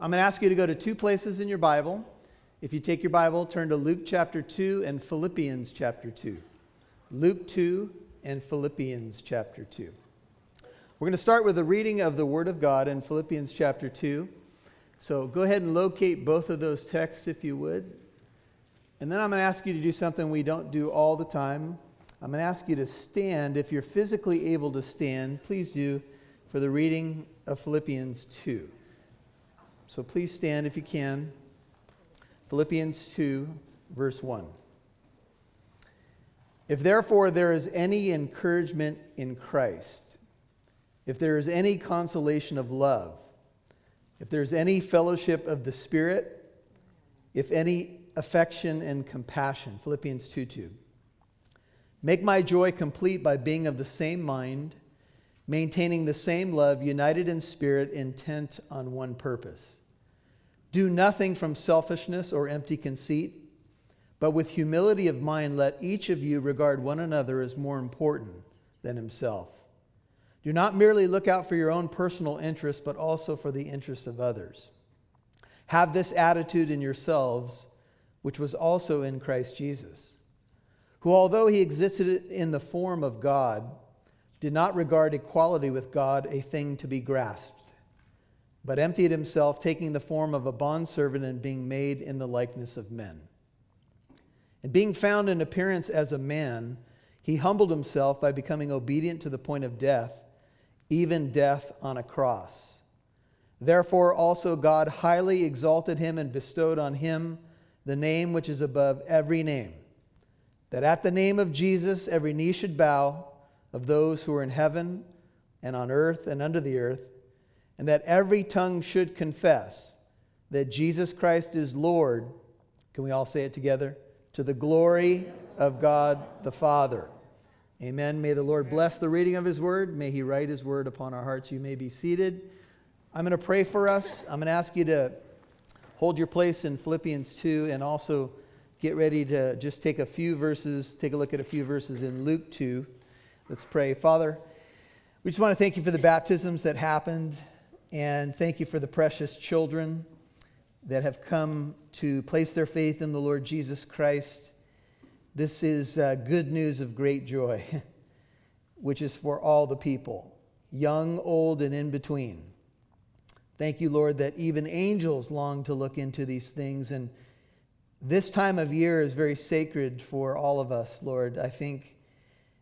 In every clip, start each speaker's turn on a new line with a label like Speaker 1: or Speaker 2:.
Speaker 1: I'm going to ask you to go to two places in your Bible. If you take your Bible, turn to Luke chapter 2 and Philippians chapter 2. Luke 2 and Philippians chapter 2. We're going to start with a reading of the Word of God in Philippians chapter 2. So go ahead and locate both of those texts if you would. And then I'm going to ask you to do something we don't do all the time. I'm going to ask you to stand. If you're physically able to stand, please do for the reading of Philippians 2. So please stand if you can. Philippians 2, verse 1. If therefore there is any encouragement in Christ, if there is any consolation of love, if there's any fellowship of the Spirit, if any affection and compassion, Philippians 2 2. Make my joy complete by being of the same mind, maintaining the same love, united in spirit, intent on one purpose. Do nothing from selfishness or empty conceit, but with humility of mind, let each of you regard one another as more important than himself. Do not merely look out for your own personal interests, but also for the interests of others. Have this attitude in yourselves, which was also in Christ Jesus, who, although he existed in the form of God, did not regard equality with God a thing to be grasped but emptied himself, taking the form of a bondservant and being made in the likeness of men. And being found in appearance as a man, he humbled himself by becoming obedient to the point of death, even death on a cross. Therefore, also God highly exalted him and bestowed on him the name which is above every name, that at the name of Jesus every knee should bow of those who are in heaven and on earth and under the earth and that every tongue should confess that Jesus Christ is Lord. Can we all say it together? To the glory of God the Father. Amen. May the Lord bless the reading of his word. May he write his word upon our hearts. You may be seated. I'm going to pray for us. I'm going to ask you to hold your place in Philippians 2 and also get ready to just take a few verses, take a look at a few verses in Luke 2. Let's pray. Father, we just want to thank you for the baptisms that happened and thank you for the precious children that have come to place their faith in the Lord Jesus Christ. This is uh, good news of great joy, which is for all the people, young, old, and in between. Thank you, Lord, that even angels long to look into these things. And this time of year is very sacred for all of us, Lord. I think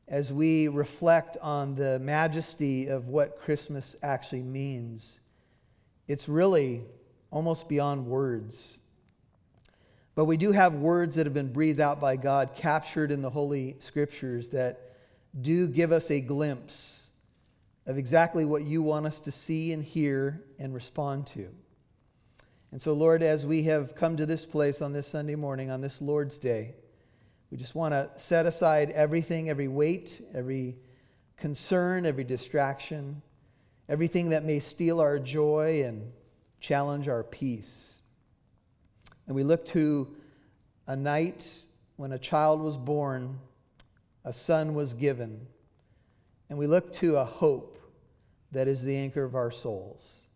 Speaker 1: as we reflect on the majesty of what Christmas actually means. It's really almost beyond words. But we do have words that have been breathed out by God, captured in the Holy Scriptures, that do give us a glimpse of exactly what you want us to see and hear and respond to. And so, Lord, as we have come to this place on this Sunday morning, on this Lord's Day, we just want to set aside everything, every weight, every concern, every distraction, everything that may steal our joy and challenge our peace. And we look to a night when a child was born, a son was given, and we look to a hope that is the anchor of our souls.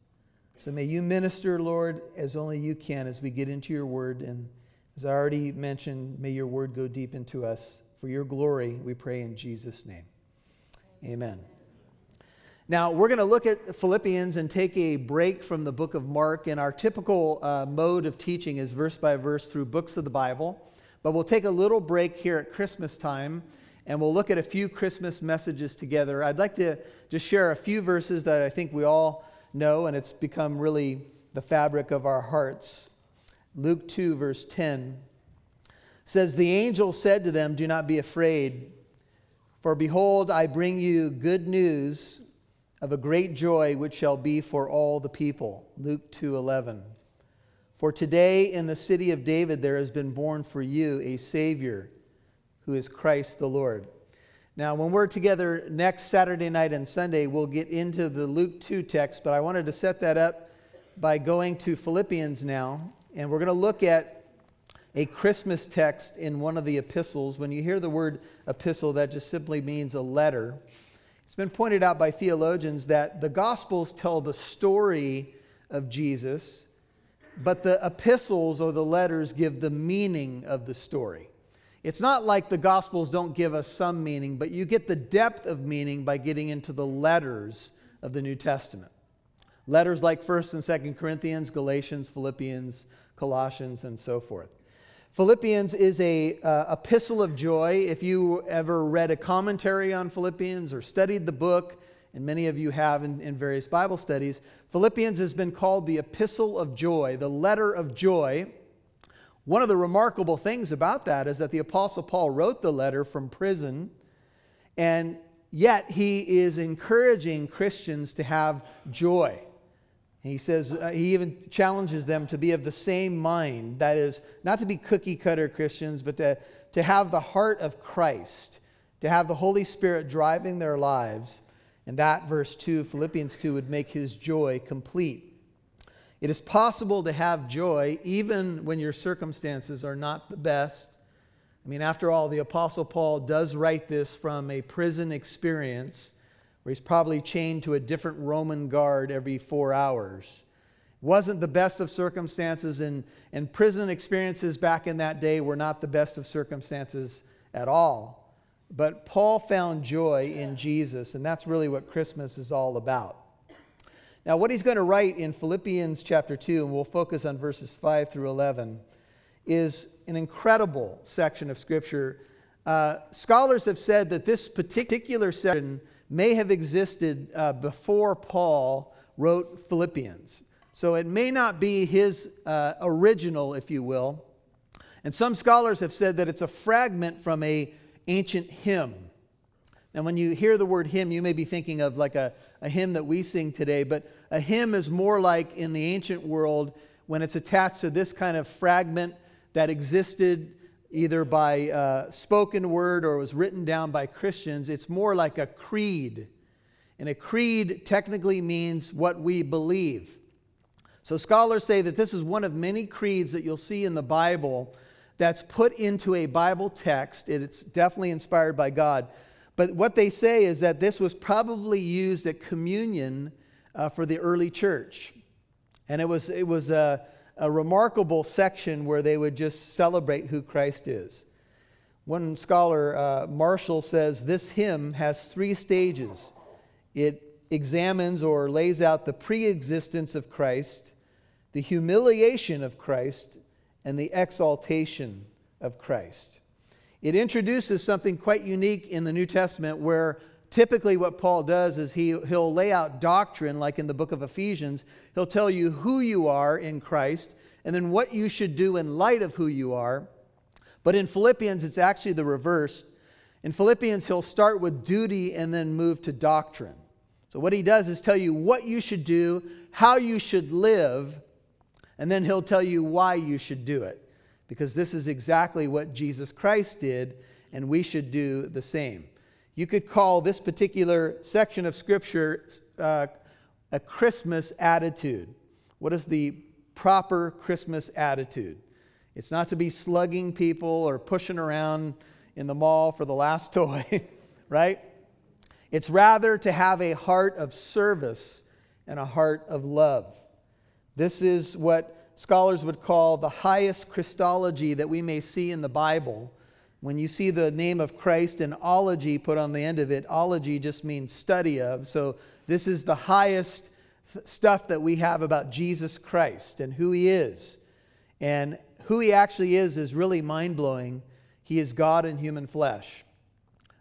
Speaker 1: So may you minister, Lord, as only you can as we get into your word and as I already mentioned, may your word go deep into us. For your glory, we pray in Jesus' name. Amen. Now, we're going to look at Philippians and take a break from the book of Mark. And our typical uh, mode of teaching is verse by verse through books of the Bible. But we'll take a little break here at Christmas time and we'll look at a few Christmas messages together. I'd like to just share a few verses that I think we all know, and it's become really the fabric of our hearts. Luke 2, verse 10 says, The angel said to them, Do not be afraid, for behold, I bring you good news of a great joy which shall be for all the people. Luke 2, 11. For today in the city of David there has been born for you a Savior who is Christ the Lord. Now, when we're together next Saturday night and Sunday, we'll get into the Luke 2 text, but I wanted to set that up by going to Philippians now. And we're going to look at a Christmas text in one of the epistles. When you hear the word epistle, that just simply means a letter. It's been pointed out by theologians that the Gospels tell the story of Jesus, but the epistles or the letters give the meaning of the story. It's not like the Gospels don't give us some meaning, but you get the depth of meaning by getting into the letters of the New Testament. Letters like 1st and 2nd Corinthians, Galatians, Philippians, Colossians, and so forth. Philippians is a uh, epistle of joy. If you ever read a commentary on Philippians or studied the book, and many of you have in, in various Bible studies, Philippians has been called the epistle of joy, the letter of joy. One of the remarkable things about that is that the Apostle Paul wrote the letter from prison, and yet he is encouraging Christians to have joy. He says, uh, he even challenges them to be of the same mind. That is, not to be cookie cutter Christians, but to, to have the heart of Christ, to have the Holy Spirit driving their lives. And that, verse 2, Philippians 2, would make his joy complete. It is possible to have joy even when your circumstances are not the best. I mean, after all, the Apostle Paul does write this from a prison experience where he's probably chained to a different Roman guard every four hours. Wasn't the best of circumstances, and, and prison experiences back in that day were not the best of circumstances at all. But Paul found joy in Jesus, and that's really what Christmas is all about. Now, what he's going to write in Philippians chapter 2, and we'll focus on verses 5 through 11, is an incredible section of Scripture. Uh, scholars have said that this particular section may have existed uh, before Paul wrote Philippians. So it may not be his uh, original, if you will. And some scholars have said that it's a fragment from a ancient hymn. Now, when you hear the word hymn, you may be thinking of like a, a hymn that we sing today, but a hymn is more like in the ancient world when it's attached to this kind of fragment that existed either by uh, spoken word or was written down by Christians. It's more like a creed. And a creed technically means what we believe. So scholars say that this is one of many creeds that you'll see in the Bible that's put into a Bible text. It's definitely inspired by God. But what they say is that this was probably used at communion uh, for the early church. And it was, it was a a remarkable section where they would just celebrate who Christ is. One scholar, uh, Marshall, says this hymn has three stages it examines or lays out the pre existence of Christ, the humiliation of Christ, and the exaltation of Christ. It introduces something quite unique in the New Testament where typically what Paul does is he, he'll lay out doctrine, like in the book of Ephesians. He'll tell you who you are in Christ and then what you should do in light of who you are. But in Philippians, it's actually the reverse. In Philippians, he'll start with duty and then move to doctrine. So, what he does is tell you what you should do, how you should live, and then he'll tell you why you should do it. Because this is exactly what Jesus Christ did, and we should do the same. You could call this particular section of Scripture uh, a Christmas attitude. What is the proper Christmas attitude? It's not to be slugging people or pushing around in the mall for the last toy, right? It's rather to have a heart of service and a heart of love. This is what scholars would call the highest Christology that we may see in the Bible when you see the name of Christ and ology put on the end of it, ology just means study of. So this is the highest stuff that we have about Jesus Christ and who he is. And who he actually is is really mind blowing. He is God in human flesh.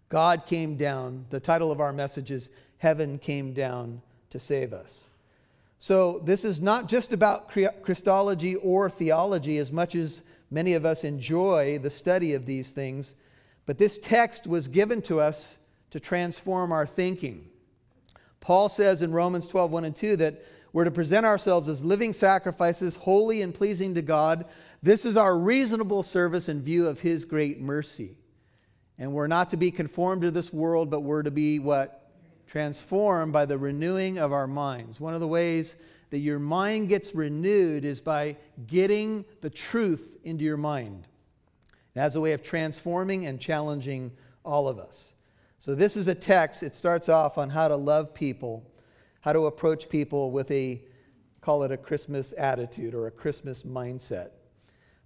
Speaker 1: God came down. The title of our message is Heaven Came Down to Save Us. So, this is not just about Christology or theology as much as Many of us enjoy the study of these things, but this text was given to us to transform our thinking. Paul says in Romans 12, 1 and 2 that we're to present ourselves as living sacrifices, holy and pleasing to God. This is our reasonable service in view of his great mercy. And we're not to be conformed to this world, but we're to be what? Transformed by the renewing of our minds. One of the ways that your mind gets renewed is by getting the truth into your mind. Has a way of transforming and challenging all of us. So, this is a text. It starts off on how to love people, how to approach people with a call it a Christmas attitude or a Christmas mindset.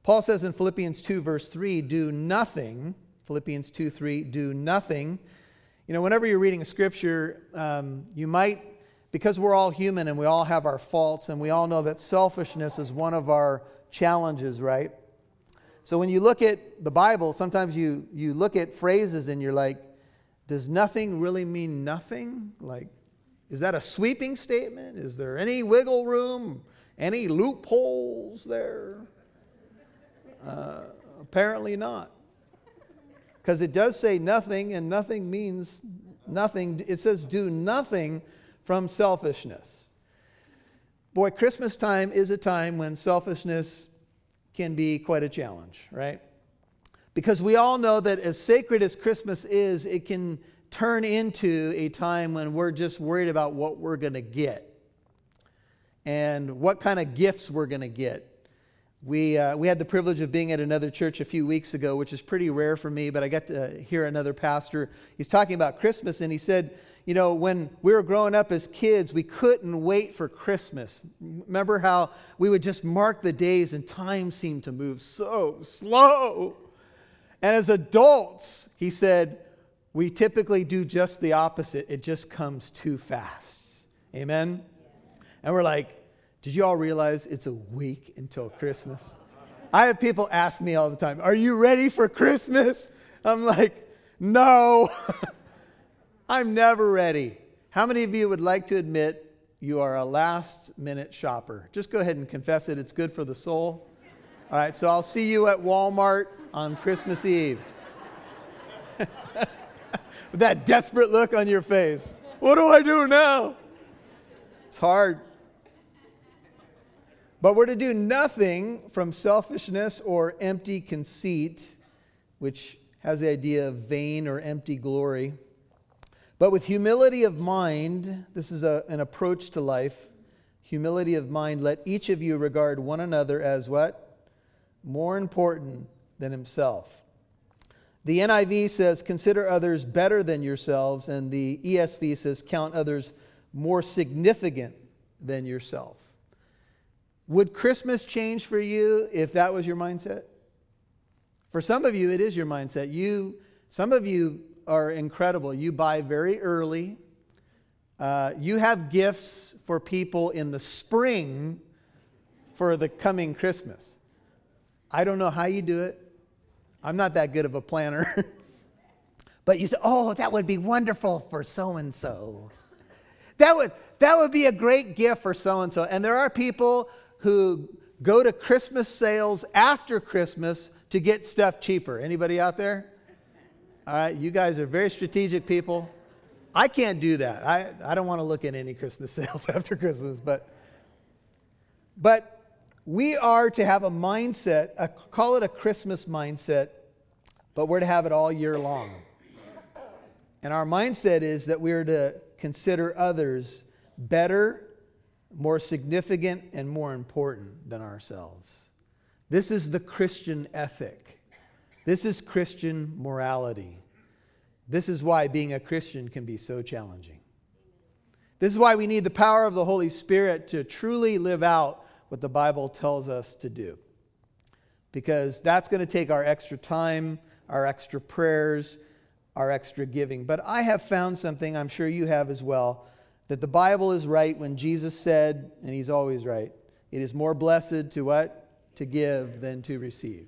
Speaker 1: Paul says in Philippians 2, verse 3, do nothing. Philippians 2, 3, do nothing. You know, whenever you're reading a scripture, um, you might, because we're all human and we all have our faults, and we all know that selfishness is one of our challenges, right? So when you look at the Bible, sometimes you, you look at phrases and you're like, does nothing really mean nothing? Like, is that a sweeping statement? Is there any wiggle room? Any loopholes there? Uh, apparently not. Because it does say nothing, and nothing means nothing. It says do nothing from selfishness. Boy, Christmas time is a time when selfishness can be quite a challenge, right? Because we all know that as sacred as Christmas is, it can turn into a time when we're just worried about what we're going to get and what kind of gifts we're going to get. We, uh, we had the privilege of being at another church a few weeks ago, which is pretty rare for me, but I got to hear another pastor. He's talking about Christmas, and he said, You know, when we were growing up as kids, we couldn't wait for Christmas. Remember how we would just mark the days and time seemed to move so slow? And as adults, he said, we typically do just the opposite. It just comes too fast. Amen? And we're like, did you all realize it's a week until Christmas? I have people ask me all the time, Are you ready for Christmas? I'm like, No, I'm never ready. How many of you would like to admit you are a last minute shopper? Just go ahead and confess it. It's good for the soul. All right, so I'll see you at Walmart on Christmas Eve. With that desperate look on your face. What do I do now? It's hard. But we're to do nothing from selfishness or empty conceit, which has the idea of vain or empty glory. But with humility of mind, this is a, an approach to life. Humility of mind, let each of you regard one another as what? More important than himself. The NIV says, consider others better than yourselves, and the ESV says, count others more significant than yourself. Would Christmas change for you if that was your mindset? For some of you, it is your mindset. You, some of you are incredible. You buy very early. Uh, you have gifts for people in the spring for the coming Christmas. I don't know how you do it. I'm not that good of a planner. but you say, oh, that would be wonderful for so and so. That would, that would be a great gift for so and so. And there are people who go to Christmas sales after Christmas to get stuff cheaper. Anybody out there? All right, you guys are very strategic people. I can't do that. I, I don't want to look at any Christmas sales after Christmas, but but we are to have a mindset, a, call it a Christmas mindset, but we're to have it all year long. And our mindset is that we're to consider others better, more significant, and more important than ourselves. This is the Christian ethic. This is Christian morality. This is why being a Christian can be so challenging. This is why we need the power of the Holy Spirit to truly live out what the Bible tells us to do. Because that's going to take our extra time, our extra prayers, our extra giving. But I have found something, I'm sure you have as well, that the Bible is right when Jesus said, and he's always right, it is more blessed to what? To give than to receive.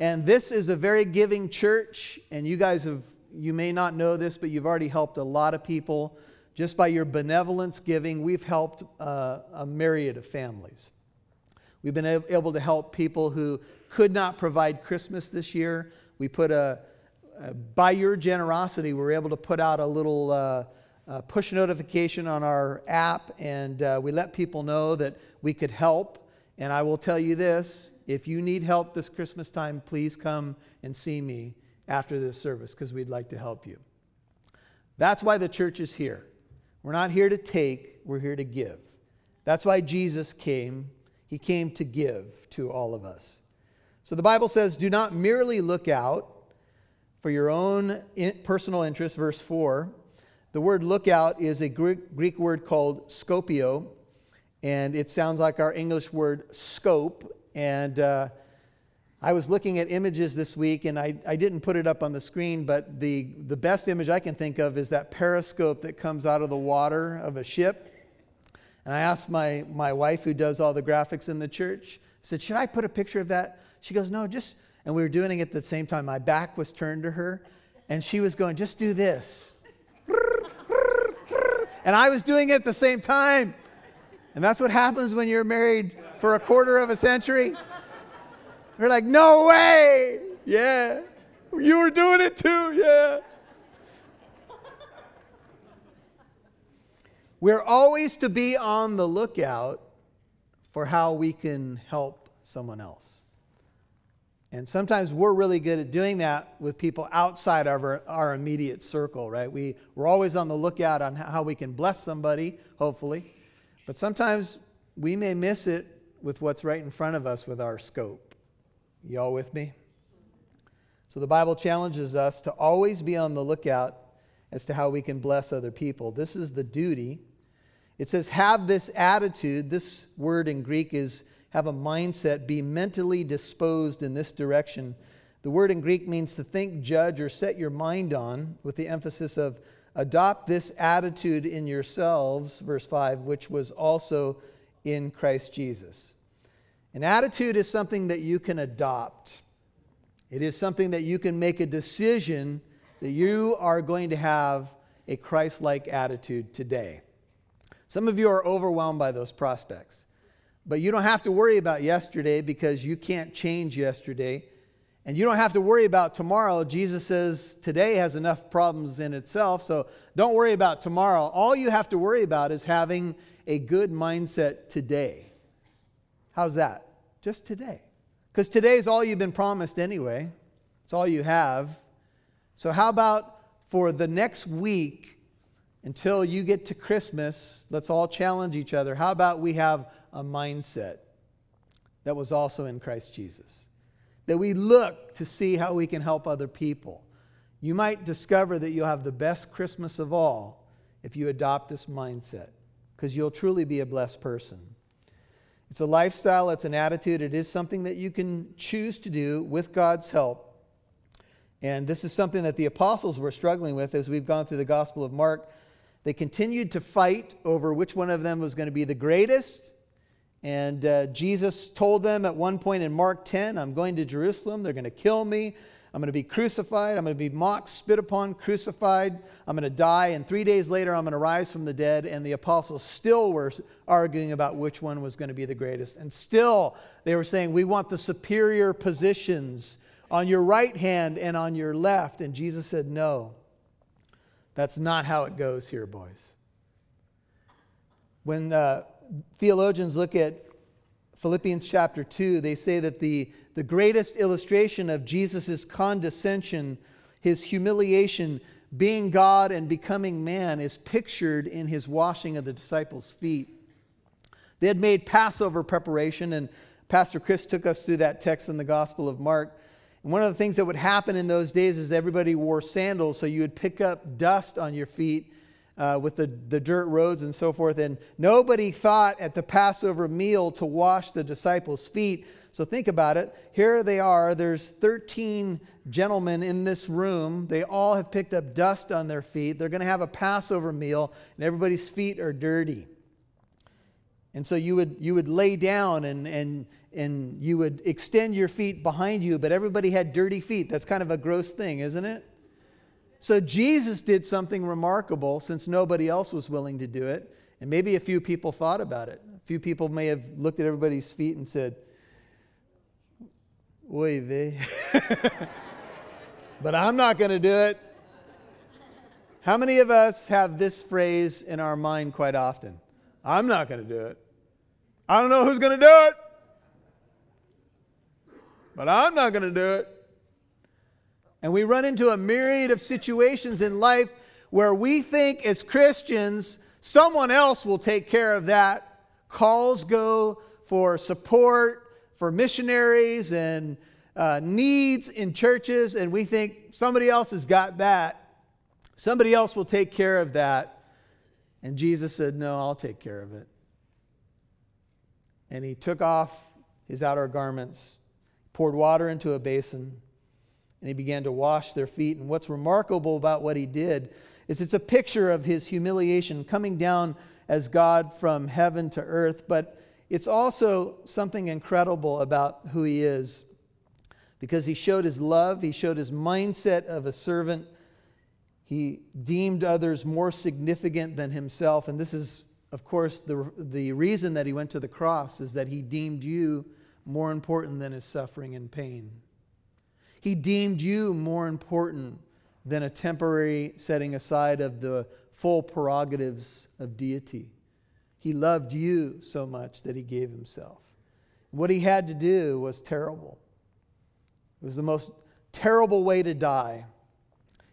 Speaker 1: And this is a very giving church, and you guys have, you may not know this, but you've already helped a lot of people just by your benevolence giving, we've helped uh, a myriad of families. We've been able to help people who could not provide Christmas this year. We put a, a by your generosity, we were able to put out a little uh, push notification on our app, and uh, we let people know that we could help. And I will tell you this if you need help this Christmas time, please come and see me after this service because we'd like to help you. That's why the church is here. We're not here to take, we're here to give. That's why Jesus came. He came to give to all of us. So the Bible says, do not merely look out for your own personal interest, verse 4. The word lookout is a Greek, word called scopio, and it sounds like our English word scope. And uh, I was looking at images this week, and I, I didn't put it up on the screen, but the, the best image I can think of is that periscope that comes out of the water of a ship. And I asked my, my wife, who does all the graphics in the church, I said, Should I put a picture of that? She goes, No, just, and we were doing it at the same time. My back was turned to her, and she was going, Just do this. and I was doing it at the same time. And that's what happens when you're married for a quarter of a century. We're like, no way. Yeah. You were doing it too. Yeah. We're always to be on the lookout for how we can help someone else. And sometimes we're really good at doing that with people outside of our, our immediate circle, right? We, we're always on the lookout on how we can bless somebody, hopefully. But sometimes we may miss it with what's right in front of us with our scope. Y'all with me? So the Bible challenges us to always be on the lookout as to how we can bless other people. This is the duty. It says, have this attitude. This word in Greek is have a mindset, be mentally disposed in this direction. The word in Greek means to think, judge, or set your mind on, with the emphasis of Adopt this attitude in yourselves, verse 5, which was also in Christ Jesus. An attitude is something that you can adopt, it is something that you can make a decision that you are going to have a Christ like attitude today. Some of you are overwhelmed by those prospects, but you don't have to worry about yesterday because you can't change yesterday. And you don't have to worry about tomorrow. Jesus says today has enough problems in itself, so don't worry about tomorrow. All you have to worry about is having a good mindset today. How's that? Just today. Because today is all you've been promised anyway, it's all you have. So, how about for the next week until you get to Christmas? Let's all challenge each other. How about we have a mindset that was also in Christ Jesus? that we look to see how we can help other people. You might discover that you'll have the best Christmas of all if you adopt this mindset, because you'll truly be a blessed person. It's a lifestyle, it's an attitude, it is something that you can choose to do with God's help. And this is something that the apostles were struggling with as we've gone through the Gospel of Mark. They continued to fight over which one of them was going to be the greatest and uh, Jesus told them at one point in Mark 10, I'm going to Jerusalem. They're going to kill me. I'm going to be crucified. I'm going to be mocked, spit upon, crucified. I'm going to die. And three days later, I'm going to rise from the dead. And the apostles still were arguing about which one was going to be the greatest. And still, they were saying, We want the superior positions on your right hand and on your left. And Jesus said, No, that's not how it goes here, boys. When uh, theologians look at Philippians chapter 2, they say that the, the greatest illustration of Jesus' condescension, his humiliation, being God and becoming man, is pictured in his washing of the disciples' feet. They had made Passover preparation, and Pastor Chris took us through that text in the Gospel of Mark. And one of the things that would happen in those days is everybody wore sandals, so you would pick up dust on your feet uh, with the, the dirt roads and so forth. And nobody thought at the Passover meal to wash the disciples' feet. So think about it. Here they are. There's 13 gentlemen in this room. They all have picked up dust on their feet. They're going to have a Passover meal, and everybody's feet are dirty. And so you would, you would lay down and, and, and you would extend your feet behind you, but everybody had dirty feet. That's kind of a gross thing, isn't it? So Jesus did something remarkable since nobody else was willing to do it. And maybe a few people thought about it. A few people may have looked at everybody's feet and said, Oy vey. but I'm not going to do it. How many of us have this phrase in our mind quite often? I'm not going to do it. I don't know who's going to do it, but I'm not going to do it. And we run into a myriad of situations in life where we think as Christians, someone else will take care of that. Calls go for support for missionaries and uh, needs in churches, and we think somebody else has got that. Somebody else will take care of that. And Jesus said, No, I'll take care of it. and he took off his outer garments, poured water into a basin, and he began to wash their feet. And what's remarkable about what he did is it's a picture of his humiliation coming down as God from heaven to earth, but it's also something incredible about who he is because he showed his love, he showed his mindset of a servant. He deemed others more significant than himself. And this is, of course, the, the reason that he went to the cross is that he deemed you more important than his suffering and pain. He deemed you more important than a temporary setting aside of the full prerogatives of deity. He loved you so much that he gave himself. What he had to do was terrible. It was the most terrible way to die.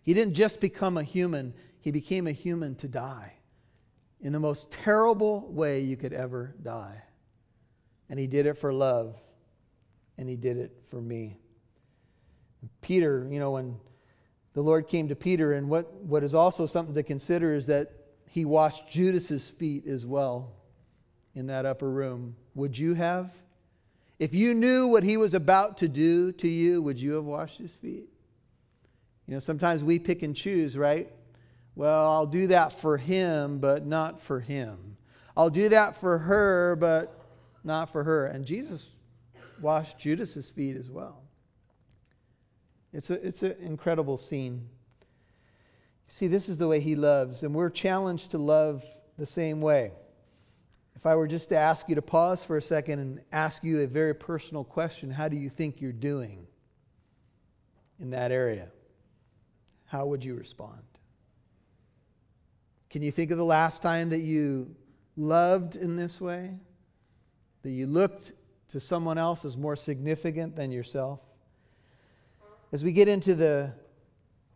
Speaker 1: He didn't just become a human, he became a human to die in the most terrible way you could ever die. And he did it for love, and he did it for me. Peter, you know, when the Lord came to Peter, and what, what is also something to consider is that he washed Judas's feet as well in that upper room. Would you have? If you knew what he was about to do to you, would you have washed his feet? You know, sometimes we pick and choose, right? Well, I'll do that for him, but not for him. I'll do that for her, but not for her. And Jesus washed Judas's feet as well. It's, a, it's an incredible scene. See, this is the way he loves, and we're challenged to love the same way. If I were just to ask you to pause for a second and ask you a very personal question, how do you think you're doing in that area? How would you respond? Can you think of the last time that you loved in this way? That you looked to someone else as more significant than yourself? As we get into the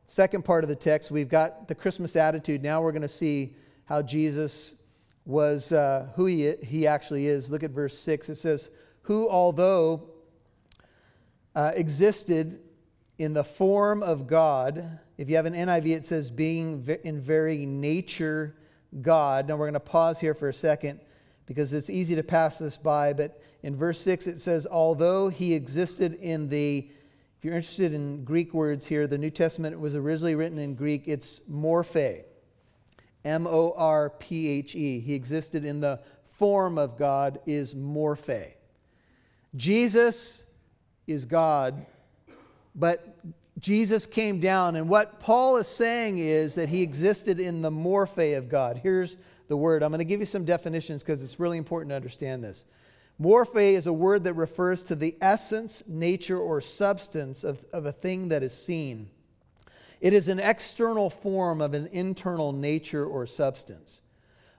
Speaker 1: second part of the text, we've got the Christmas attitude. Now we're going to see how Jesus was uh, who he, he actually is. Look at verse 6. It says, Who, although uh, existed in the form of God, if you have an NIV, it says, being in very nature God. Now we're going to pause here for a second because it's easy to pass this by, but in verse 6 it says, Although he existed in the if you're interested in Greek words here, the New Testament was originally written in Greek. It's morphe, M O R P H E. He existed in the form of God, is morphe. Jesus is God, but Jesus came down, and what Paul is saying is that he existed in the morphe of God. Here's the word. I'm going to give you some definitions because it's really important to understand this. Morphe is a word that refers to the essence, nature, or substance of, of a thing that is seen. It is an external form of an internal nature or substance.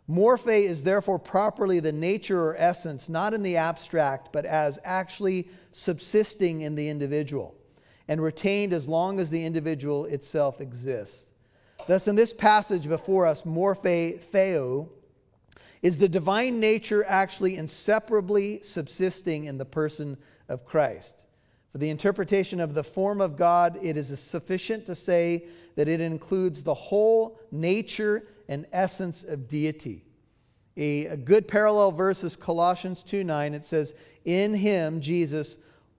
Speaker 1: Morphe is therefore properly the nature or essence, not in the abstract, but as actually subsisting in the individual and retained as long as the individual itself exists. Thus, in this passage before us, morphe theo is the divine nature actually inseparably subsisting in the person of Christ? For the interpretation of the form of God, it is sufficient to say that it includes the whole nature and essence of deity. A, a good parallel verse is Colossians 2 9. It says, In him, Jesus,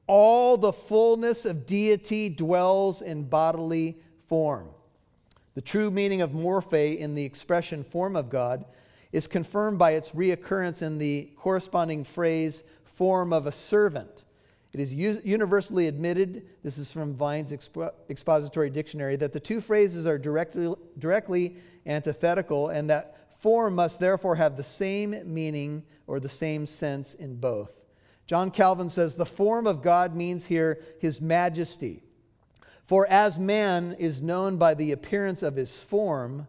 Speaker 1: all the fullness of deity dwells in bodily form. The true meaning of morphe in the expression form of God is confirmed by its reoccurrence in the corresponding phrase, form of a servant. It is universally admitted, this is from Vine's expository dictionary, that the two phrases are directly, directly antithetical and that form must therefore have the same meaning or the same sense in both. John Calvin says the form of God means here his majesty. For as man is known by the appearance of his form,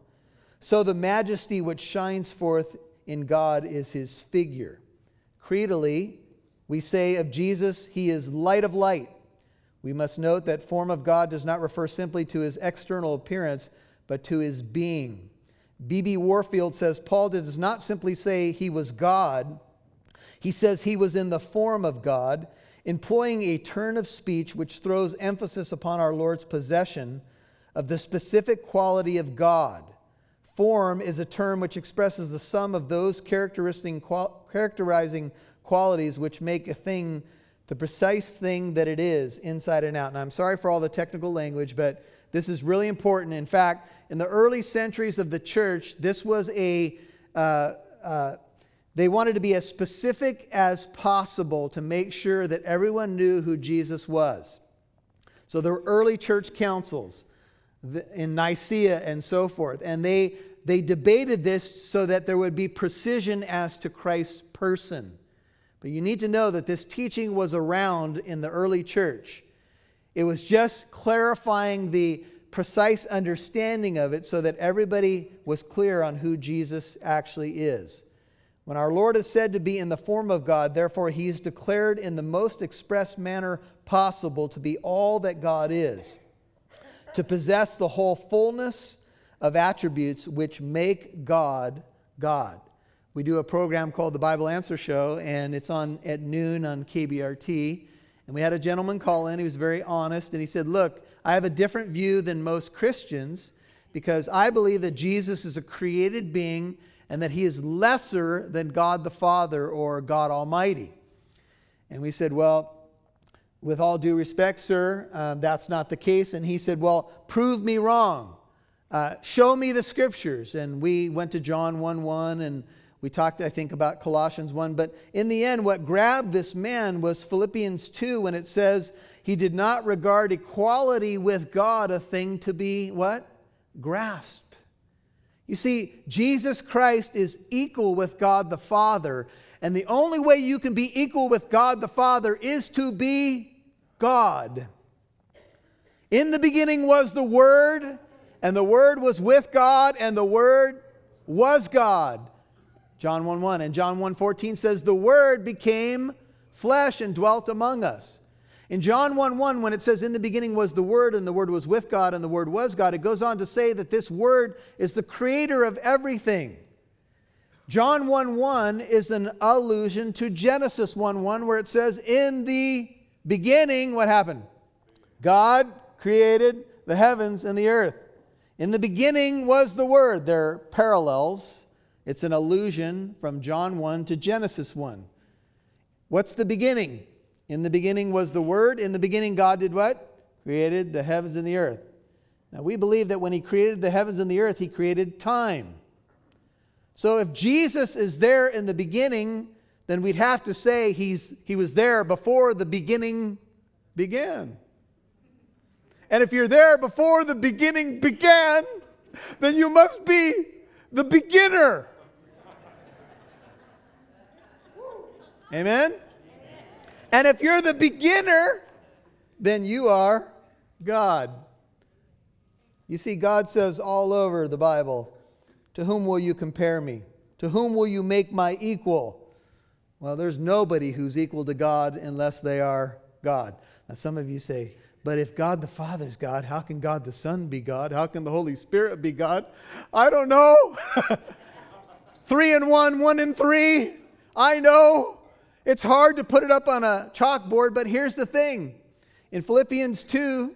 Speaker 1: so the majesty which shines forth in God is his figure. Creedally, we say of Jesus, he is light of light. We must note that form of God does not refer simply to his external appearance, but to his being. B.B. Warfield says Paul does not simply say he was God, he says he was in the form of God, employing a turn of speech which throws emphasis upon our Lord's possession of the specific quality of God Form is a term which expresses the sum of those characterizing qualities which make a thing the precise thing that it is inside and out. And I'm sorry for all the technical language, but this is really important. In fact, in the early centuries of the church, this was a, uh, uh, they wanted to be as specific as possible to make sure that everyone knew who Jesus was. So there were early church councils in Nicaea and so forth, and they, they debated this so that there would be precision as to Christ's person. But you need to know that this teaching was around in the early church. It was just clarifying the precise understanding of it so that everybody was clear on who Jesus actually is. When our Lord is said to be in the form of God, therefore he is declared in the most express manner possible to be all that God is, to possess the whole fullness of attributes which make God God. We do a program called the Bible Answer Show, and it's on at noon on KBRT. And we had a gentleman call in. He was very honest, and he said, Look, I have a different view than most Christians because I believe that Jesus is a created being and that he is lesser than God the Father or God Almighty. And we said, Well, with all due respect, sir, uh, that's not the case. And he said, Well, prove me wrong. Uh, show me the scriptures. And we went to John 1 1 and we talked, I think, about Colossians 1. But in the end, what grabbed this man was Philippians 2 when it says he did not regard equality with God a thing to be what? Grasped. You see, Jesus Christ is equal with God the Father. And the only way you can be equal with God the Father is to be God. In the beginning was the Word, and the Word was with God, and the Word was God. John 1 1. And John 1 14 says, The Word became flesh and dwelt among us. In John 1 1, when it says, In the beginning was the Word, and the Word was with God, and the Word was God, it goes on to say that this Word is the creator of everything. John 1 1 is an allusion to Genesis 1 1, where it says, In the beginning, what happened? God created the heavens and the earth. In the beginning was the Word. They're parallels. It's an allusion from John 1 to Genesis 1. What's the beginning? In the beginning was the Word. In the beginning, God did what? Created the heavens and the earth. Now, we believe that when He created the heavens and the earth, He created time. So, if Jesus is there in the beginning, then we'd have to say he's, He was there before the beginning began. And if you're there before the beginning began, then you must be the beginner. Amen? And if you're the beginner, then you are God. You see, God says all over the Bible, To whom will you compare me? To whom will you make my equal? Well, there's nobody who's equal to God unless they are God. Now, some of you say, but if God the Father is God, how can God the Son be God? How can the Holy Spirit be God? I don't know. three and one, one and three. I know. It's hard to put it up on a chalkboard, but here's the thing. In Philippians 2,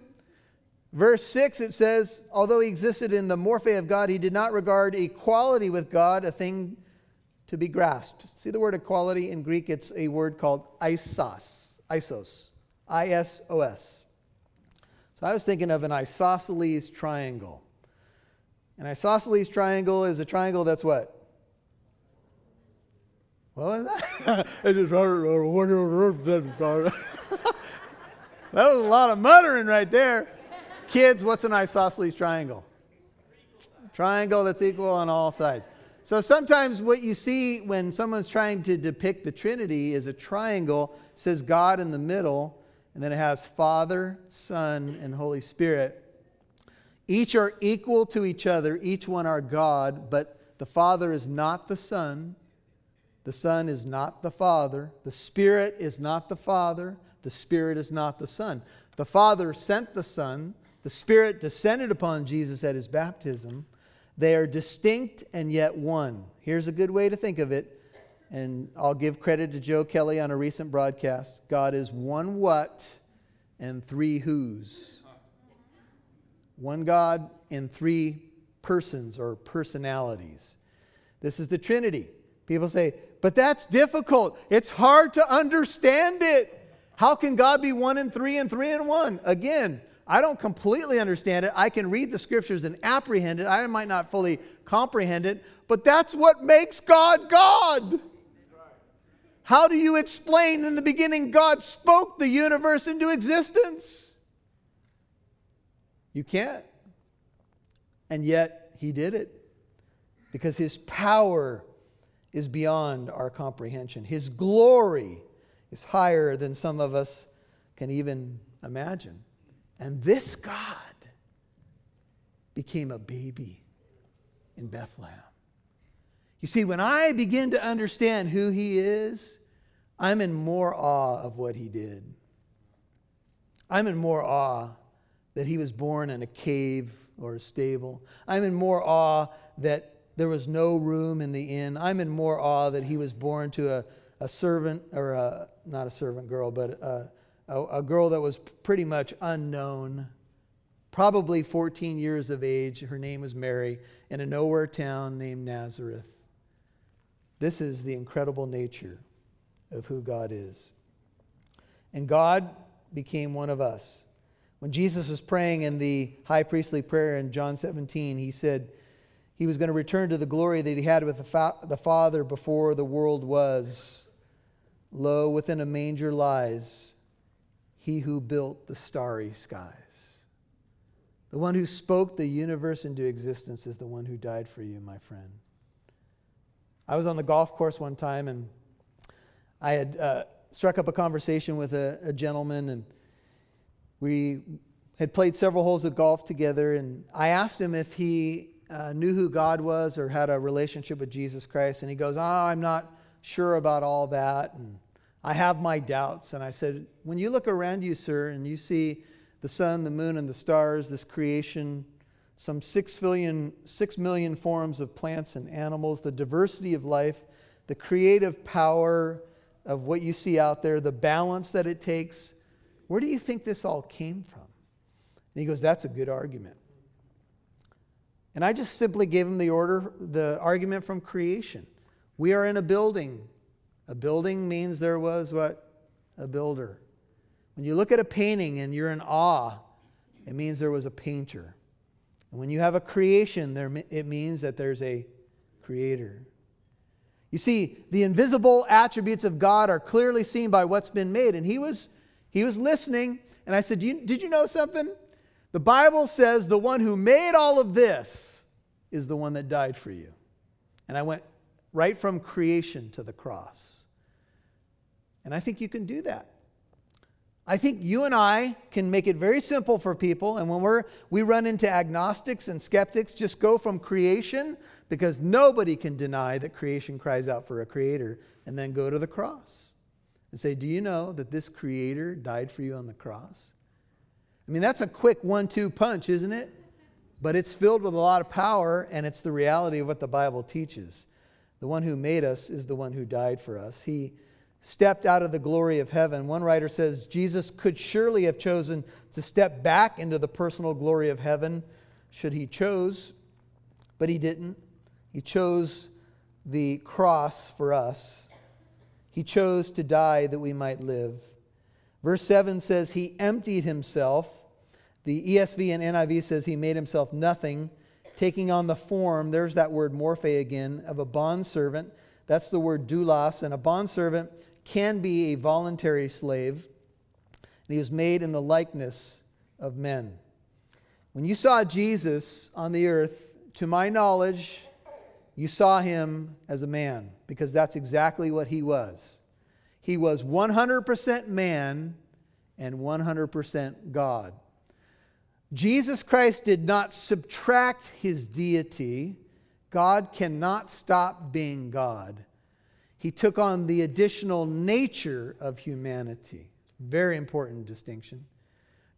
Speaker 1: verse 6, it says, Although he existed in the morphe of God, he did not regard equality with God a thing to be grasped. See the word equality in Greek? It's a word called isos. Isos. I S O S. So I was thinking of an isosceles triangle. An isosceles triangle is a triangle that's what? What was that? that was a lot of muttering right there. Kids, what's an isosceles triangle? Triangle that's equal on all sides. So sometimes what you see when someone's trying to depict the Trinity is a triangle, says God in the middle, and then it has Father, Son, and Holy Spirit. Each are equal to each other, each one are God, but the Father is not the Son, the Son is not the Father. The Spirit is not the Father. The Spirit is not the Son. The Father sent the Son. The Spirit descended upon Jesus at his baptism. They are distinct and yet one. Here's a good way to think of it, and I'll give credit to Joe Kelly on a recent broadcast. God is one what and three who's. One God and three persons or personalities. This is the Trinity. People say, But that's difficult. It's hard to understand it. How can God be one and three and three and one? Again, I don't completely understand it. I can read the scriptures and apprehend it. I might not fully comprehend it, but that's what makes God God. How do you explain in the beginning God spoke the universe into existence? You can't. And yet, He did it because His power is beyond our comprehension. His glory is higher than some of us can even imagine. And this God became a baby in Bethlehem. You see, when I begin to understand who He is, I'm in more awe of what He did. I'm in more awe that He was born in a cave or a stable. I'm in more awe that there was no room in the inn. I'm in more awe that He was born to a, a servant, or a, not a servant girl, but a, a, a girl that was pretty much unknown, probably 14 years of age. Her name was Mary, in a nowhere town named Nazareth. This is the incredible nature of who God is. And God became one of us. When Jesus was praying in the high priestly prayer in John 17, he said he was going to return to the glory that he had with the, fa- the Father before the world was. Lo, within a manger lies he who built the starry skies. The one who spoke the universe into existence is the one who died for you, my friend. I was on the golf course one time and I had uh, struck up a conversation with a, a gentleman, and we had played several holes of golf together. And I asked him if he uh, knew who God was or had a relationship with Jesus Christ. And he goes, Oh, I'm not sure about all that. And I have my doubts. And I said, When you look around you, sir, and you see the sun, the moon, and the stars, this creation, some six million, six million forms of plants and animals, the diversity of life, the creative power of what you see out there, the balance that it takes, where do you think this all came from? And he goes, That's a good argument. And I just simply gave him the order, the argument from creation. We are in a building. A building means there was what? A builder. When you look at a painting and you're in awe, it means there was a painter. And when you have a creation, there, it means that there's a creator. You see, the invisible attributes of God are clearly seen by what's been made. And he was, he was listening, and I said, you, Did you know something? The Bible says the one who made all of this is the one that died for you. And I went right from creation to the cross. And I think you can do that. I think you and I can make it very simple for people. And when we're, we run into agnostics and skeptics, just go from creation, because nobody can deny that creation cries out for a creator, and then go to the cross and say, Do you know that this creator died for you on the cross? I mean, that's a quick one two punch, isn't it? But it's filled with a lot of power, and it's the reality of what the Bible teaches. The one who made us is the one who died for us. He stepped out of the glory of heaven. One writer says Jesus could surely have chosen to step back into the personal glory of heaven should he chose, but he didn't. He chose the cross for us. He chose to die that we might live. Verse 7 says he emptied himself. The ESV and NIV says he made himself nothing, taking on the form, there's that word morphe again, of a bondservant. That's the word doulos, and a bondservant can be a voluntary slave, and he was made in the likeness of men. When you saw Jesus on the earth, to my knowledge, you saw him as a man, because that's exactly what he was. He was 100% man and 100% God. Jesus Christ did not subtract his deity. God cannot stop being God he took on the additional nature of humanity. Very important distinction.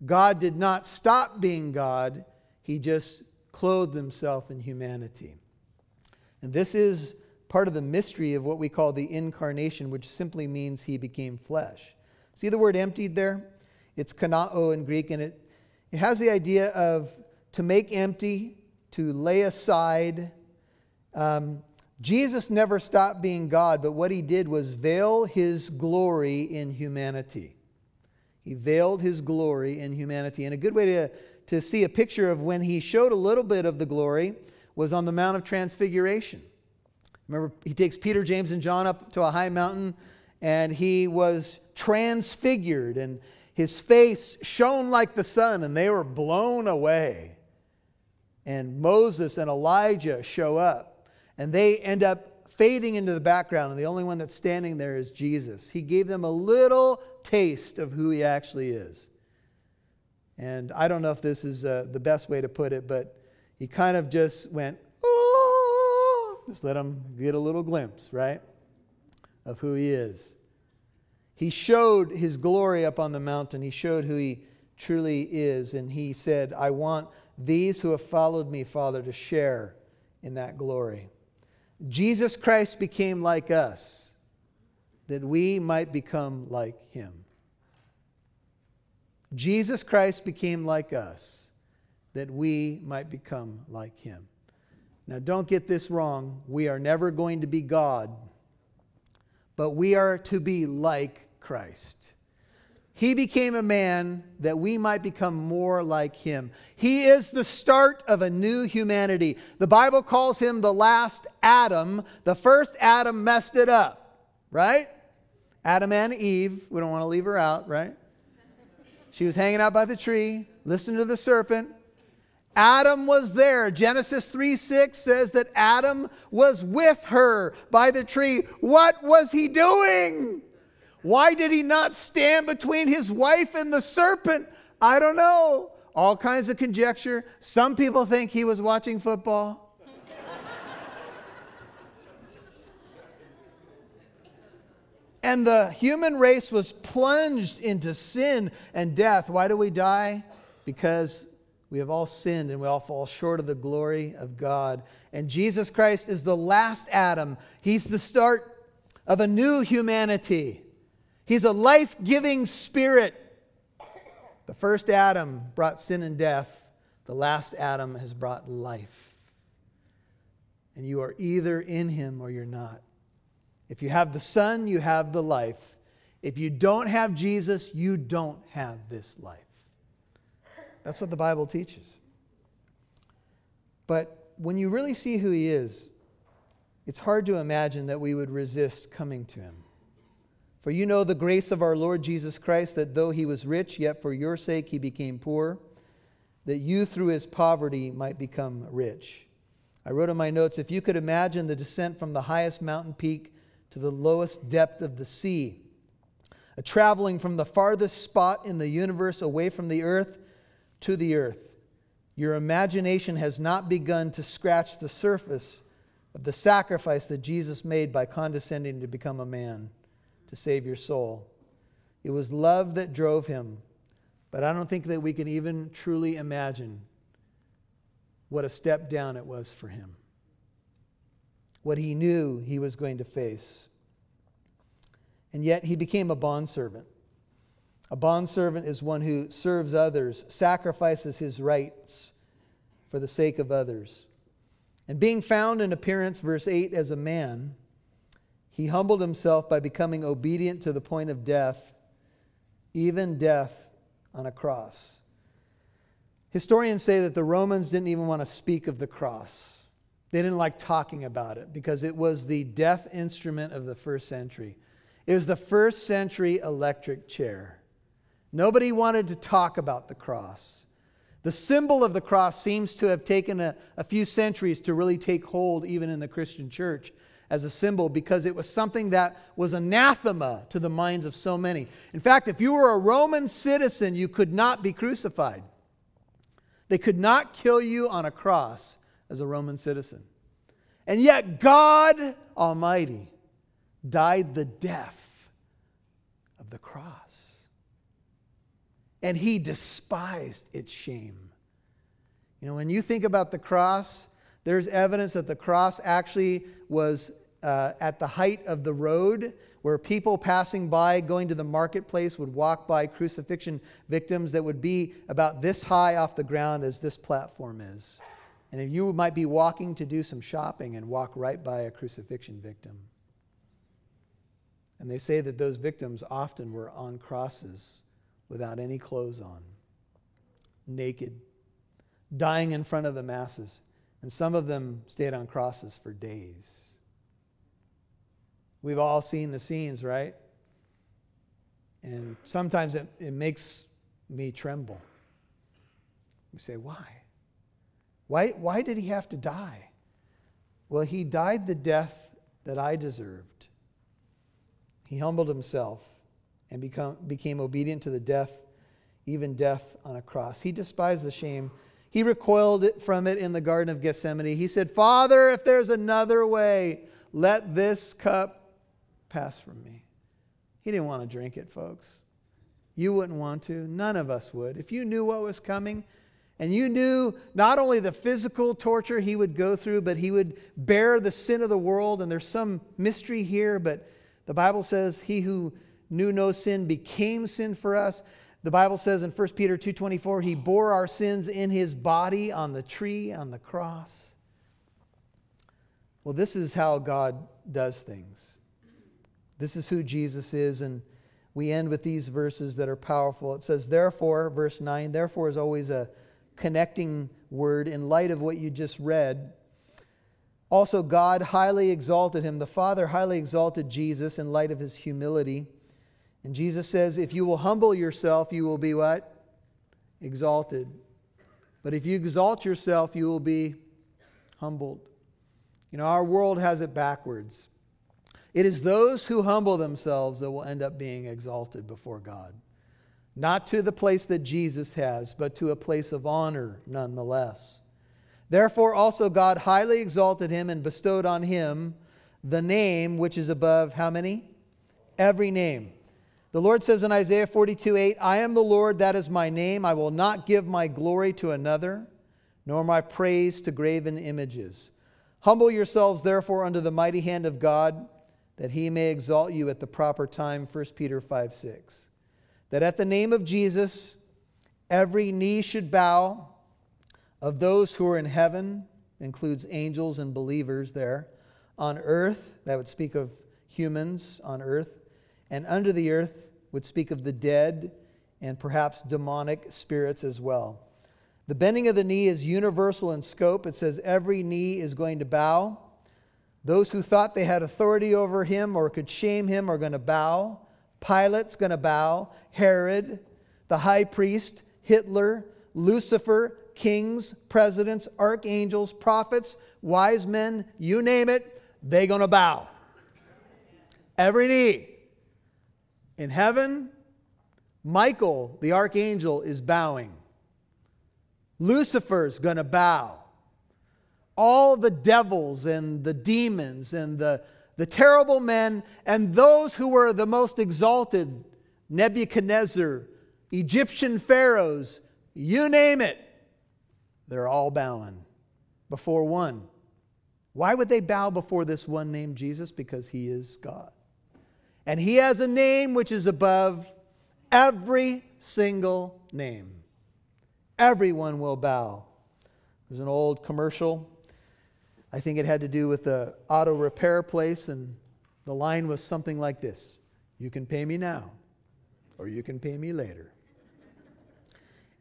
Speaker 1: God did not stop being God, he just clothed himself in humanity. And this is part of the mystery of what we call the incarnation, which simply means he became flesh. See the word emptied there? It's kanao in Greek, and it, it has the idea of to make empty, to lay aside. Um, Jesus never stopped being God, but what he did was veil his glory in humanity. He veiled his glory in humanity. And a good way to, to see a picture of when he showed a little bit of the glory was on the Mount of Transfiguration. Remember, he takes Peter, James, and John up to a high mountain, and he was transfigured, and his face shone like the sun, and they were blown away. And Moses and Elijah show up, and they end up fading into the background, and the only one that's standing there is Jesus. He gave them a little taste of who he actually is. And I don't know if this is uh, the best way to put it, but he kind of just went, oh, just let them get a little glimpse, right, of who he is. He showed his glory up on the mountain. He showed who he truly is. And he said, I want these who have followed me, Father, to share in that glory. Jesus Christ became like us that we might become like him. Jesus Christ became like us that we might become like him. Now, don't get this wrong. We are never going to be God, but we are to be like Christ. He became a man that we might become more like him. He is the start of a new humanity. The Bible calls him the last Adam. The first Adam messed it up, right? Adam and Eve. We don't want to leave her out, right? She was hanging out by the tree, listening to the serpent. Adam was there. Genesis 3 6 says that Adam was with her by the tree. What was he doing? Why did he not stand between his wife and the serpent? I don't know. All kinds of conjecture. Some people think he was watching football. and the human race was plunged into sin and death. Why do we die? Because we have all sinned and we all fall short of the glory of God. And Jesus Christ is the last Adam. He's the start of a new humanity. He's a life giving spirit. The first Adam brought sin and death, the last Adam has brought life. And you are either in him or you're not. If you have the Son, you have the life. If you don't have Jesus, you don't have this life. That's what the Bible teaches. But when you really see who he is, it's hard to imagine that we would resist coming to him. For you know the grace of our Lord Jesus Christ, that though he was rich, yet for your sake he became poor, that you through his poverty might become rich. I wrote in my notes if you could imagine the descent from the highest mountain peak to the lowest depth of the sea, a traveling from the farthest spot in the universe away from the earth to the earth. Your imagination has not begun to scratch the surface of the sacrifice that Jesus made by condescending to become a man to save your soul. It was love that drove him, but I don't think that we can even truly imagine what a step down it was for him. What he knew he was going to face. And yet he became a bondservant. A bondservant is one who serves others, sacrifices his rights for the sake of others. And being found in appearance, verse 8, as a man, he humbled himself by becoming obedient to the point of death, even death on a cross. Historians say that the Romans didn't even want to speak of the cross. They didn't like talking about it because it was the death instrument of the first century. It was the first century electric chair. Nobody wanted to talk about the cross. The symbol of the cross seems to have taken a, a, few centuries to really take hold, even in the Christian church, as a symbol because it was something that was anathema to the minds of so many. In fact, if you were a Roman citizen, you could not be crucified. They could not kill you on a cross as a Roman citizen. And yet, God Almighty died the death of the cross and he despised its shame. You know, when you think about the cross, there's evidence that the cross actually was uh, at the height of the road where people passing by going to the marketplace would walk by crucifixion victims that would be about this high off the ground as this platform is. And if you might be walking to do some shopping and walk right by a crucifixion victim. And they say that those victims often were on crosses without any clothes on, naked, dying in front of the masses. And some of them stayed on crosses for days. We've all seen the scenes, right? And sometimes it, it makes me tremble. You say, why? why? Why did he have to die? Well, he died the death that I deserved. He humbled himself and become, became obedient to the death, even death on a cross. He despised the shame. He recoiled from it in the Garden of Gethsemane. He said, Father, if there's another way, let this cup pass from me. He didn't want to drink it, folks. You wouldn't want to. None of us would. If you knew what was coming, and you knew not only the physical torture he would go through, but he would bear the sin of the world. And there's some mystery here, but the Bible says, He who knew no sin became sin for us. The Bible says in 1 Peter 2:24, he bore our sins in his body on the tree, on the cross. Well, this is how God does things. This is who Jesus is and we end with these verses that are powerful. It says, therefore, verse 9, therefore is always a connecting word in light of what you just read. Also, God highly exalted him. The Father highly exalted Jesus in light of his humility. And Jesus says, If you will humble yourself, you will be what? Exalted. But if you exalt yourself, you will be humbled. You know, our world has it backwards. It is those who humble themselves that will end up being exalted before God. Not to the place that Jesus has, but to a place of honor nonetheless. Therefore, also God highly exalted him and bestowed on him the name which is above how many? Every name. The Lord says in Isaiah 42 8, I am the Lord, that is my name. I will not give my glory to another, nor my praise to graven images. Humble yourselves, therefore, under the mighty hand of God, that he may exalt you at the proper time. 1 Peter 5 6. That at the name of Jesus, every knee should bow of those who are in heaven, includes angels and believers there, on earth, that would speak of humans on earth, and under the earth would speak of the dead and perhaps demonic spirits as well. The bending of the knee is universal in scope. It says every knee is going to bow. Those who thought they had authority over him or could shame him are going to bow. Pilate's going to bow. Herod, the high priest, Hitler, Lucifer, kings, presidents, archangels, prophets, wise men, you name it, they're going to bow. Every knee. In heaven, Michael, the archangel, is bowing. Lucifer's going to bow. All the devils and the demons and the, the terrible men and those who were the most exalted Nebuchadnezzar, Egyptian pharaohs, you name it, they're all bowing before one. Why would they bow before this one named Jesus? Because he is God. And he has a name which is above every single name. Everyone will bow. There's an old commercial. I think it had to do with the auto repair place, and the line was something like this You can pay me now, or you can pay me later.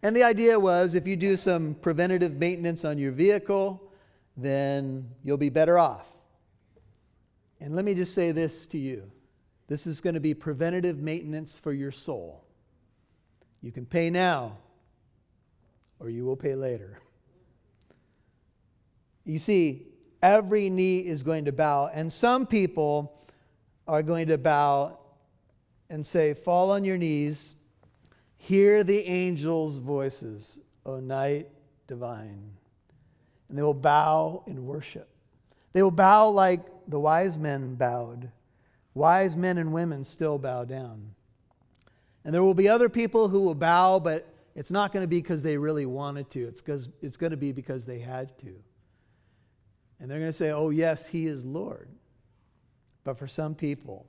Speaker 1: And the idea was if you do some preventative maintenance on your vehicle, then you'll be better off. And let me just say this to you this is going to be preventative maintenance for your soul. You can pay now, or you will pay later. You see, every knee is going to bow, and some people are going to bow and say, Fall on your knees Hear the angels' voices, O night divine. And they will bow in worship. They will bow like the wise men bowed. Wise men and women still bow down. And there will be other people who will bow, but it's not going to be because they really wanted to. It's, it's going to be because they had to. And they're going to say, oh, yes, he is Lord. But for some people,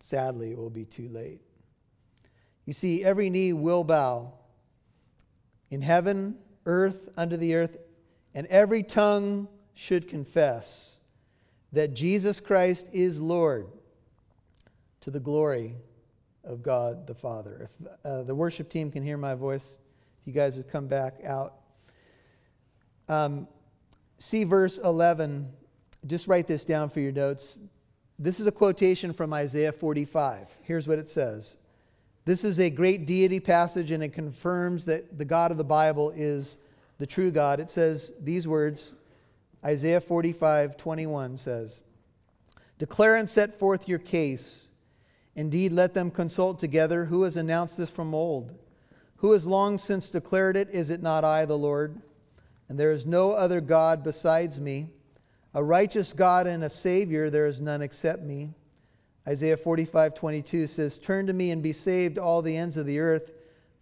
Speaker 1: sadly, it will be too late. You see, every knee will bow in heaven, earth, under the earth, and every tongue should confess that Jesus Christ is Lord to the glory of God the Father. If uh, the worship team can hear my voice, if you guys would come back out. Um, see verse 11. Just write this down for your notes. This is a quotation from Isaiah 45. Here's what it says This is a great deity passage, and it confirms that the God of the Bible is the true God. It says these words Isaiah 45, 21 says, Declare and set forth your case. Indeed, let them consult together. Who has announced this from old? Who has long since declared it? Is it not I, the Lord? And there is no other God besides me. A righteous God and a Savior, there is none except me. Isaiah 45, 22 says, Turn to me and be saved, all the ends of the earth,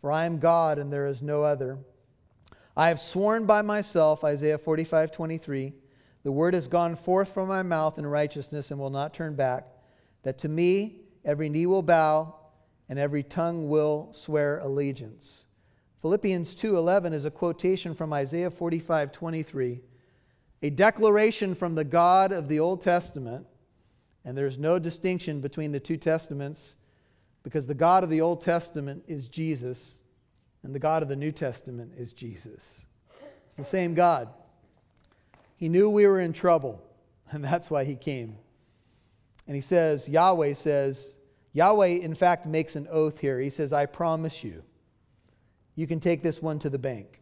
Speaker 1: for I am God and there is no other. I have sworn by myself, Isaiah 45, 23, the word has gone forth from my mouth in righteousness and will not turn back, that to me every knee will bow and every tongue will swear allegiance. Philippians 2:11 is a quotation from Isaiah 45:23, a declaration from the God of the Old Testament, and there's no distinction between the two testaments because the God of the Old Testament is Jesus and the God of the New Testament is Jesus. It's the same God. He knew we were in trouble, and that's why he came. And he says, Yahweh says, Yahweh, in fact, makes an oath here. He says, I promise you, you can take this one to the bank.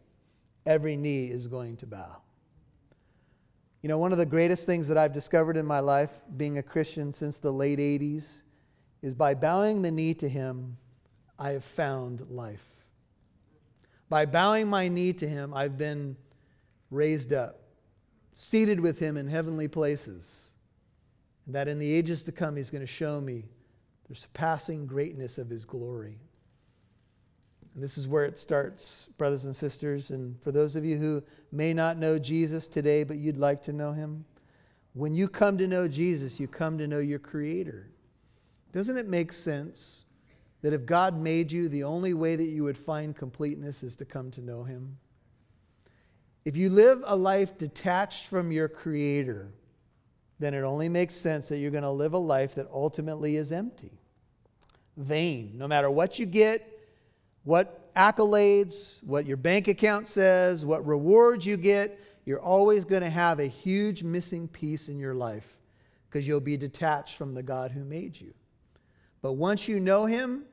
Speaker 1: Every knee is going to bow. You know, one of the greatest things that I've discovered in my life, being a Christian since the late 80s, is by bowing the knee to Him, I have found life. By bowing my knee to him, I've been raised up, seated with him in heavenly places. And that in the ages to come, he's going to show me the surpassing greatness of his glory. And this is where it starts, brothers and sisters. And for those of you who may not know Jesus today, but you'd like to know him, when you come to know Jesus, you come to know your Creator. Doesn't it make sense that if God made you, the only way that you would find completeness is to come to know Him? If you live a life detached from your Creator, then it only makes sense that you're going to live a life that ultimately is empty, vain. No matter what you get, what accolades, what your bank account says, what rewards you get, you're always going to have a huge missing piece in your life because you'll be detached from the God who made you. But once you know Him,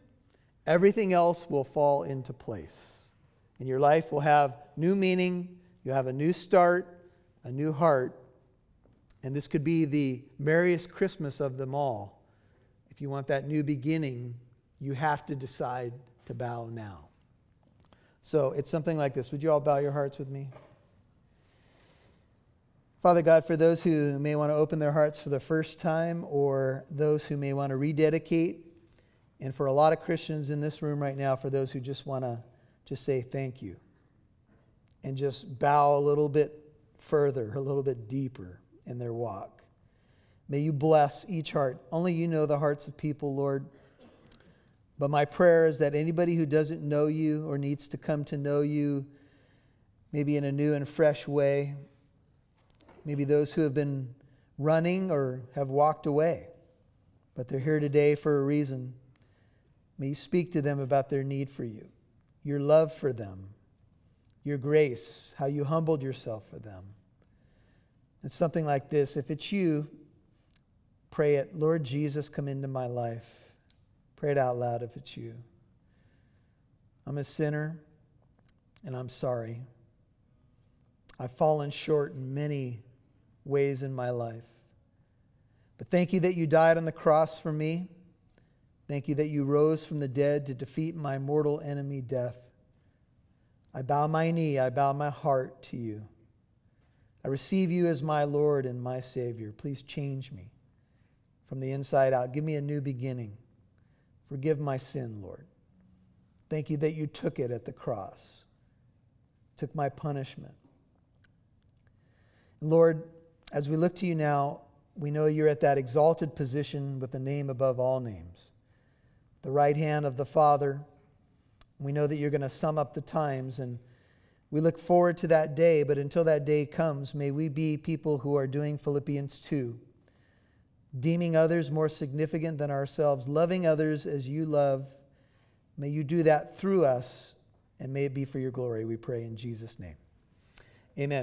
Speaker 1: everything else will fall into place. And your life will have new meaning, you'll have a new start, a new heart. And this could be the merriest Christmas of them all. If you want that new beginning, you have to decide to bow now. So it's something like this. Would you all bow your hearts with me? Father God, for those who may want to open their hearts for the first time or those who may want to rededicate and for a lot of Christians in this room right now, for those who just want to just say thank you and just bow a little bit further, a little bit deeper in their walk. May you bless each heart. Only you know the hearts of people, Lord. But my prayer is that anybody who doesn't know you or needs to come to know you, maybe in a new and fresh way, maybe those who have been running or have walked away, but they're here today for a reason. May you speak to them about their need for you, your love for them, your grace, how you humbled yourself for them. It's something like this. If it's you, pray it. Lord Jesus, come into my life. Pray it out loud if it's you. I'm a sinner and I'm sorry. I've fallen short in many ways in my life. But thank you that you died on the cross for me. Thank you that you rose from the dead to defeat my mortal enemy, death. I bow my knee, I bow my heart to you. I receive you as my Lord and my Savior. Please change me from the inside out. Give me a new beginning. Forgive my sin, Lord. Thank you that you took it at the cross, took my punishment. Lord, as we look to you now, we know you're at that exalted position with the name above all names the right hand of the Father. We know that you're going to sum up the times, and We look forward to that day, but until that day comes, may we be people who are doing Philippians 2, deeming others more significant than ourselves, loving others as you love. May you do that through us, and may it be for your glory, we pray in Jesus' name. Amen.